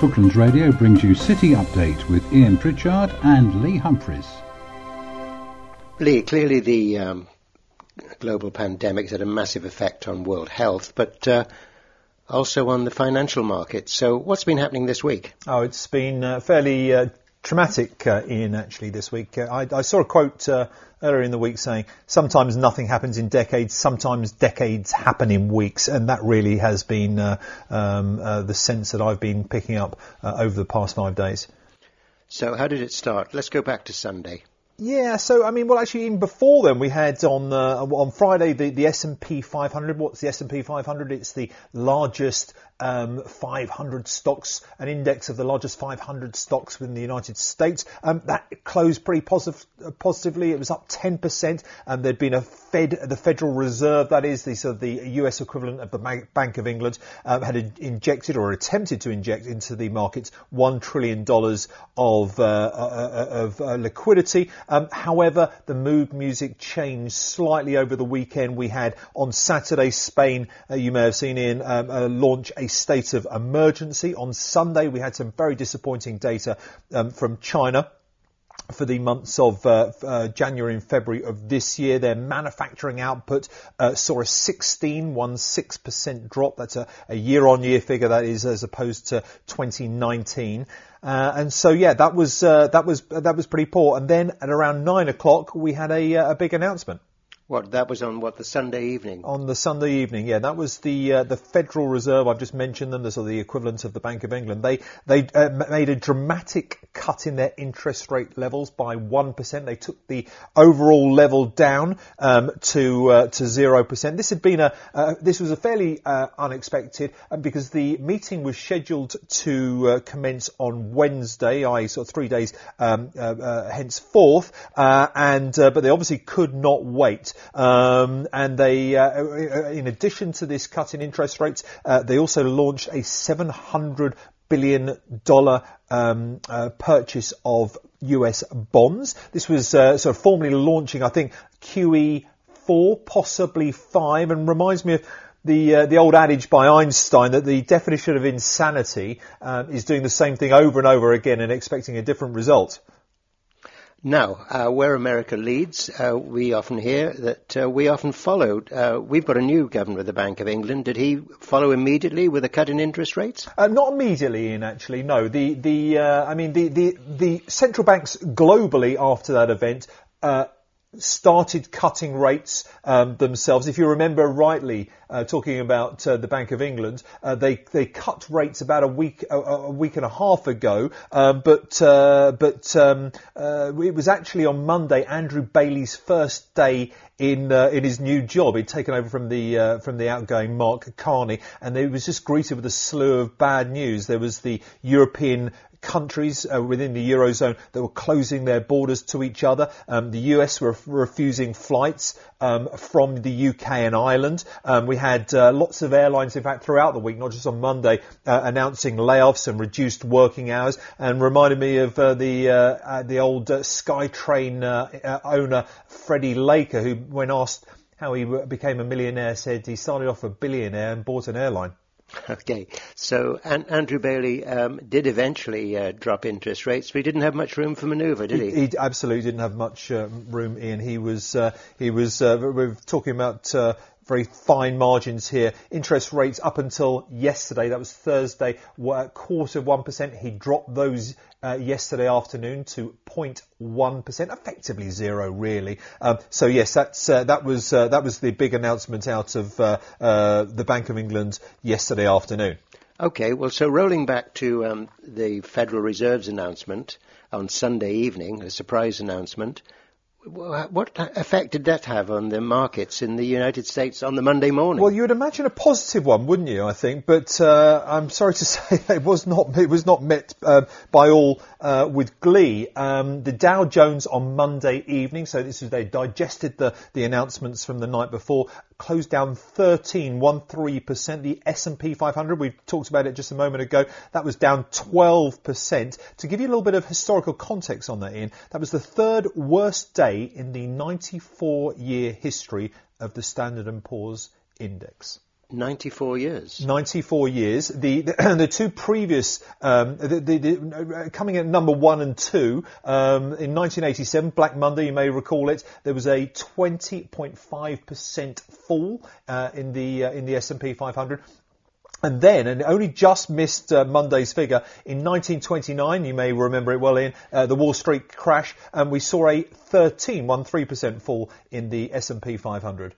Brooklands Radio brings you City Update with Ian Pritchard and Lee Humphries. Lee, clearly the um, global pandemic has had a massive effect on world health, but uh, also on the financial markets. So, what's been happening this week? Oh, it's been uh, fairly uh, traumatic, uh, Ian, actually, this week. Uh, I, I, saw a quote uh, earlier in the week saying, sometimes nothing happens in decades, sometimes decades happen in weeks, and that really has been uh, um, uh, the sense that I've been picking up uh, over the past five days. So, how did it start? Let's go back to Sunday. Yeah, so I mean, well, actually, even before then, we had on uh, on Friday the, the S and P 500. What's the S and P 500? It's the largest um, 500 stocks, an index of the largest 500 stocks within the United States. Um, that closed pretty positive, uh, positively. It was up 10%, and there'd been a Fed, the Federal Reserve, that is the sort of the US equivalent of the Bank of England, um, had injected or attempted to inject into the markets one trillion dollars of uh, uh, of uh, liquidity. Um, however, the mood music changed slightly over the weekend. We had on Saturday Spain, uh, you may have seen in um, launch a state of emergency. On Sunday, we had some very disappointing data um, from China for the months of uh, uh, January and February of this year. Their manufacturing output uh, saw a 16.16% drop. That's a, a year-on-year figure, that is, as opposed to 2019. Uh, and so, yeah, that was uh, that was that was pretty poor. And then at around nine o'clock, we had a, uh, a big announcement. What that was on what the Sunday evening? On the Sunday evening, yeah, that was the uh, the Federal Reserve. I've just mentioned them. They're the equivalent of the Bank of England. They they uh, made a dramatic cut in their interest rate levels by one percent. They took the overall level down um, to uh, to zero percent. This had been a uh, this was a fairly uh, unexpected um, because the meeting was scheduled to uh, commence on Wednesday, i.e., sort of three days um, henceforth, and but they obviously could not wait. Um, and they, uh, in addition to this cut in interest rates, uh, they also launched a 700 billion dollar um, uh, purchase of US bonds. This was uh, sort of formally launching, I think, QE four, possibly five, and reminds me of the uh, the old adage by Einstein that the definition of insanity um, is doing the same thing over and over again and expecting a different result. Now, uh, where America leads, uh, we often hear that uh, we often followed. Uh, we've got a new governor of the Bank of England. Did he follow immediately with a cut in interest rates? Uh, not immediately, Ian. Actually, no. The the uh, I mean the, the the central banks globally after that event started cutting rates um, themselves. If you remember rightly, uh, talking about uh, the Bank of England, uh, they they cut rates about a week a, a week and a half ago, um, but uh, but um, uh, it was actually on Monday Andrew Bailey's first day in uh, in his new job. He'd taken over from the from the outgoing Mark Carney, and he was just greeted with a slew of bad news. There was the European countries uh, within the eurozone that were closing their borders to each other. Um, the US were refusing flights um, from the UK and Ireland. Um, we had uh, lots of airlines, in fact, throughout the week, not just on Monday, uh, announcing layoffs and reduced working hours, and reminded me of uh, the uh, uh, the old SkyTrain owner Freddie Laker, who, when asked how he became a millionaire, said he started off a billionaire and bought an airline. Okay, so An- Andrew Bailey um, did eventually uh, drop interest rates, but he didn't have much room for manoeuvre, did he? He, he absolutely didn't have much uh, room Ian. He was uh, he was uh, we are talking about uh, very fine margins here. Interest rates up until yesterday, that was Thursday, were a quarter of 1%. He dropped those uh, yesterday afternoon to 0.1%, effectively zero really. Um, so yes, that's, uh, that was, uh, that was the big announcement out of uh, uh, the Bank of England yesterday afternoon. Okay, well, so rolling back to um, the Federal Reserve's announcement on Sunday evening, a surprise announcement, what effect did that have on the markets in the United States on the Monday morning? Well, you would imagine a positive one, wouldn't you? I think, but uh, I'm sorry to say it was not. It was not met uh, by all uh, with glee. Um, the Dow Jones on Monday evening, so this is they digested the the announcements from the night before, closed down 13.13%. The S&P 500, we talked about it just a moment ago, that was down 12%. To give you a little bit of historical context on that, Ian, that was the third worst day in the 94 year history of the Standard & Poor's index. 94 years. 94 years. The the, the two previous, um, the, the, the, coming at number one and two um, in 1987, Black Monday, you may recall it. There was a 20.5 percent fall uh, in the uh, in the S&P 500. And then, and only just missed uh, Monday's figure, in 1929, you may remember it well in, uh, the Wall Street crash, and we saw a 13, 13% fall in the S&P 500.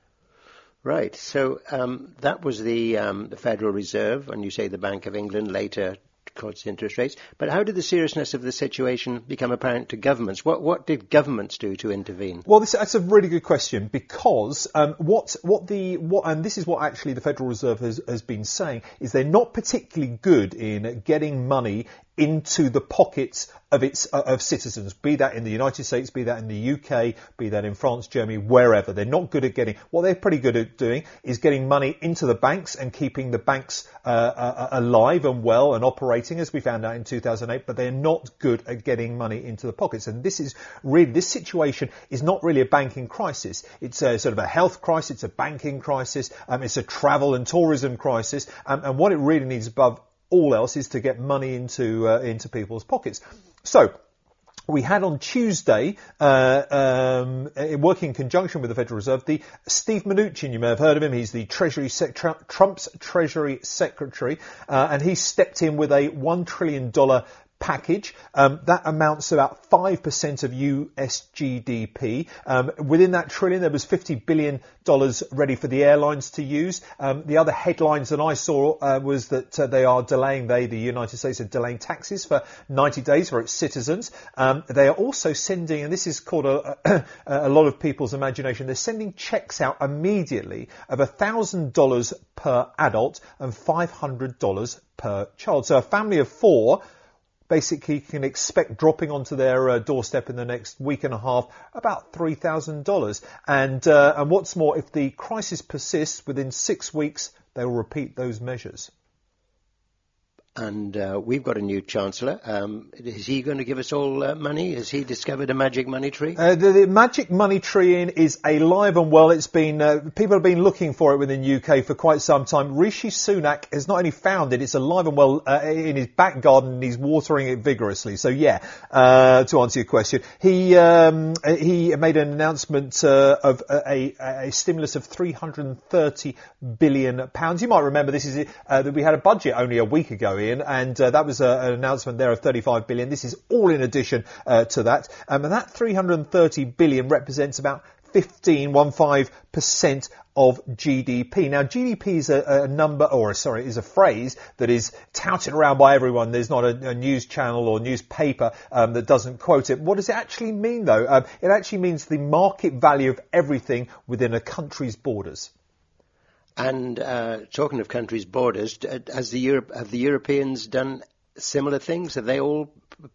Right. So um, that was the, um, the Federal Reserve, and you say the Bank of England later cuts interest rates. But how did the seriousness of the situation become apparent to governments? What what did governments do to intervene? Well, this, that's a really good question because um, what what the what and this is what actually the Federal Reserve has, has been saying is they're not particularly good in getting money into the pockets of its uh, of citizens, be that in the United States, be that in the UK, be that in France, Germany, wherever. They're not good at getting. What they're pretty good at doing is getting money into the banks and keeping the banks uh, uh, alive and well and operating, as we found out in 2008. But they're not good at getting money into the pockets. And this is really this situation is not really a banking crisis. It's a sort of a health crisis. It's a banking crisis. Um, it's a travel and tourism crisis. Um, and what it really needs above all else is to get money into uh, into people's pockets. So we had on Tuesday, uh, um, working in conjunction with the Federal Reserve, the Steve Mnuchin. You may have heard of him. He's the Treasury Sec- Trump's Treasury Secretary, uh, and he stepped in with a one trillion dollar package. Um, that amounts to about 5% of US GDP. Um, within that trillion, there was $50 billion ready for the airlines to use. Um, the other headlines that I saw uh, was that uh, they are delaying, they, the United States, are delaying taxes for 90 days for its citizens. Um, they are also sending, and this is caught a, a lot of people's imagination, they're sending checks out immediately of $1,000 per adult and $500 per child. So a family of four basically can expect dropping onto their uh, doorstep in the next week and a half about $3,000. And, uh, and what's more, if the crisis persists within six weeks, they will repeat those measures and uh, we've got a new chancellor. Um, is he going to give us all uh, money? Has he discovered a magic money tree? Uh, the, the, magic money tree in is alive and well. It's been uh, people have been looking for it within UK for quite some time. Rishi Sunak has not only found it; it's alive and well uh, in his back garden, and he's watering it vigorously. So yeah, uh, to answer your question, he um, he made an announcement of a, a, a, stimulus of 330 billion pounds. You might remember this is that we had a budget only a week ago and uh, that was a, an announcement there of 35 billion. This is all in addition uh, to that, um, and that 330 billion represents about 15, 15% of GDP. Now, GDP is a, a, number, or sorry, is a phrase that is touted around by everyone. There's not a, a news channel or newspaper um, that doesn't quote it. What does it actually mean, though? Um, it actually means the market value of everything within a country's borders. And uh, talking of countries' borders, has the Europe, have the Europeans done similar things? Have they all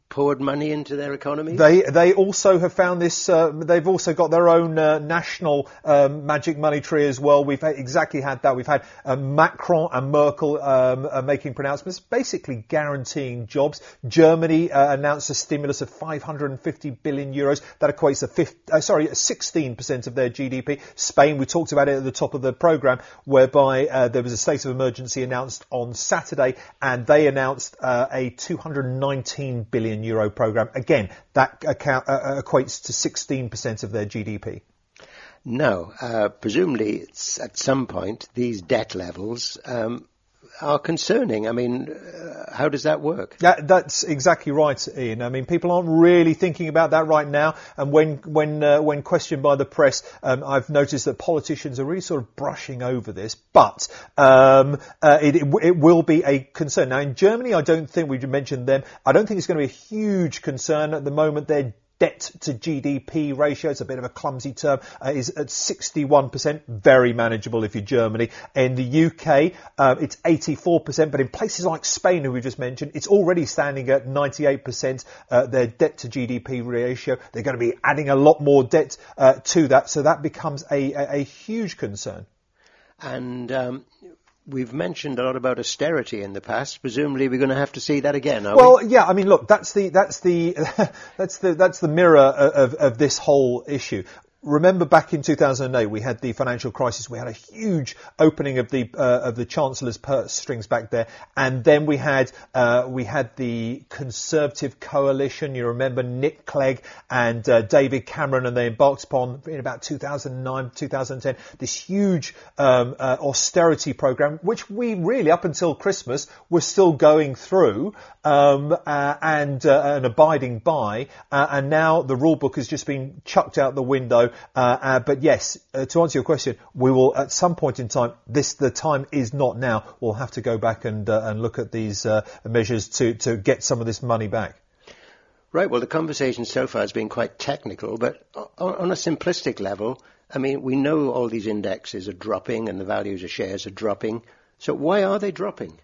poured money into their economy? They they also have found this. Uh, they've also got their own uh, national um, magic money tree as well. We've exactly had that. We've had uh, Macron and Merkel um, uh, making pronouncements, basically guaranteeing jobs. Germany uh, announced a stimulus of 550 billion euros. That equates to 50, uh, sorry 16% of their GDP. Spain, we talked about it at the top of the program, whereby there was a state of emergency announced on Saturday, and they announced a 219 billion euro program. Again, that account, uh, uh equates to 16% of their GDP. No, uh, presumably at some point these debt levels um, are concerning. I mean, uh, how does that work? Yeah, that's exactly right, Ian. I mean, people aren't really thinking about that right now. And when when uh, when questioned by the press, um, I've noticed that politicians are really sort of brushing over this. But um, uh, it, it, it will be a concern. Now, in Germany, I don't think we mentioned them. I don't think it's going to be a huge concern at the moment. They're debt to GDP ratio, it's a bit of a clumsy term, uh, is at 61%, very manageable if you're Germany. In the UK, uh, it's 84%, but in places like Spain, who we just mentioned, it's already standing at 98%, uh, their debt to GDP ratio. They're going to be adding a lot more debt uh, to that, so that becomes a, a, a huge concern. And um, we've mentioned a lot about austerity in the past. Presumably, we're going to have to see that again. well, we? yeah. I mean, look, that's the that's the that's the that's the mirror of, of this whole issue remember back in 2008, we had the financial crisis. We had a huge opening of the uh, of the Chancellor's purse strings back there, and then we had uh, we had the Conservative coalition. You remember Nick Clegg and uh, David Cameron, and they embarked upon in about 2009, 2010 this huge um, uh, austerity program, which we really up until Christmas were still going through um, uh, and uh, and abiding by, and now the rule book has just been chucked out the window. Uh, uh, but yes, uh, to answer your question, we will at some point in time. This the time is not now. We'll have to go back and and look at these measures to to get some of this money back. Right. Well, the conversation so far has been quite technical, but on a simplistic level, I mean, we know all these indexes are dropping and the values of shares are dropping. So why are they dropping?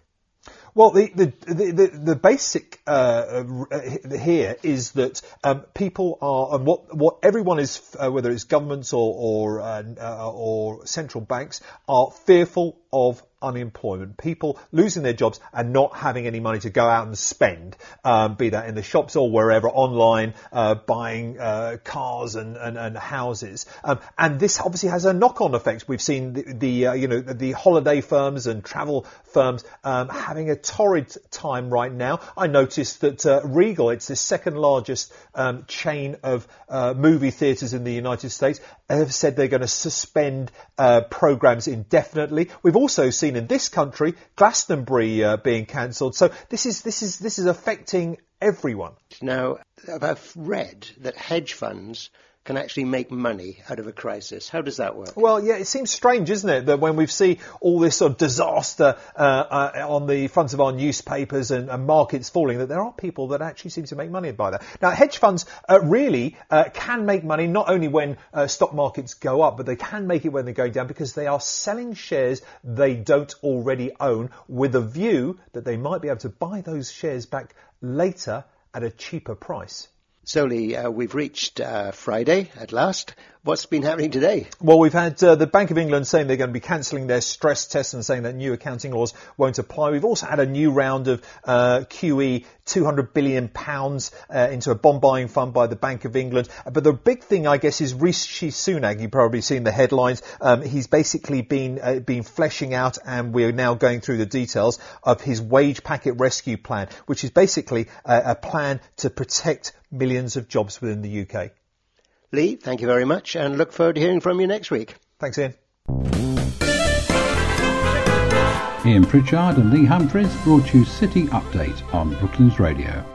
Well, the the the, the basic uh, uh, here is that um, people are, and what what everyone is, uh, whether it's governments or or, uh, uh or central banks, are fearful of unemployment, people losing their jobs and not having any money to go out and spend, um, be that in the shops or wherever, online, uh, buying uh, cars and, and, and houses. Um, and this obviously has a knock-on effect. We've seen the, the uh, you know the holiday firms and travel firms um, having a torrid time right now. I noticed that uh, Regal, it's the second largest um, chain of uh, movie theatres in the United States, have said they're going to suspend uh, programs indefinitely. We've also seen in this country Glastonbury uh, being cancelled. So this is this is this is affecting everyone. Now, I've read that hedge funds can actually make money out of a crisis. How does that work? Well, yeah, it seems strange, isn't it, that when we see all this sort of disaster uh, uh, on the front of our newspapers and, and, markets falling, that there are people that actually seem to make money by that. Now, hedge funds uh, really uh, can make money not only when uh, stock markets go up, but they can make it when they're going down because they are selling shares they don't already own with a view that they might be able to buy those shares back later at a cheaper price. So, uh, we've reached uh, Friday at last. What's been happening today? Well, we've had uh, the Bank of England saying they're going to be cancelling their stress tests and saying that new accounting laws won't apply. We've also had a new round of uh, QE, 200 billion pounds uh, into a bond buying fund by the Bank of England. But the big thing, I guess, is Rishi Sunak. You've probably seen the headlines. Um, he's basically been uh, been fleshing out, and we're now going through the details of his wage packet rescue plan, which is basically a plan to protect millions of jobs within the UK. Lee, thank you very much and look forward to hearing from you next week. Thanks, Ian. Ian Pritchard and Lee Humphreys brought you City Update on Brooklands Radio.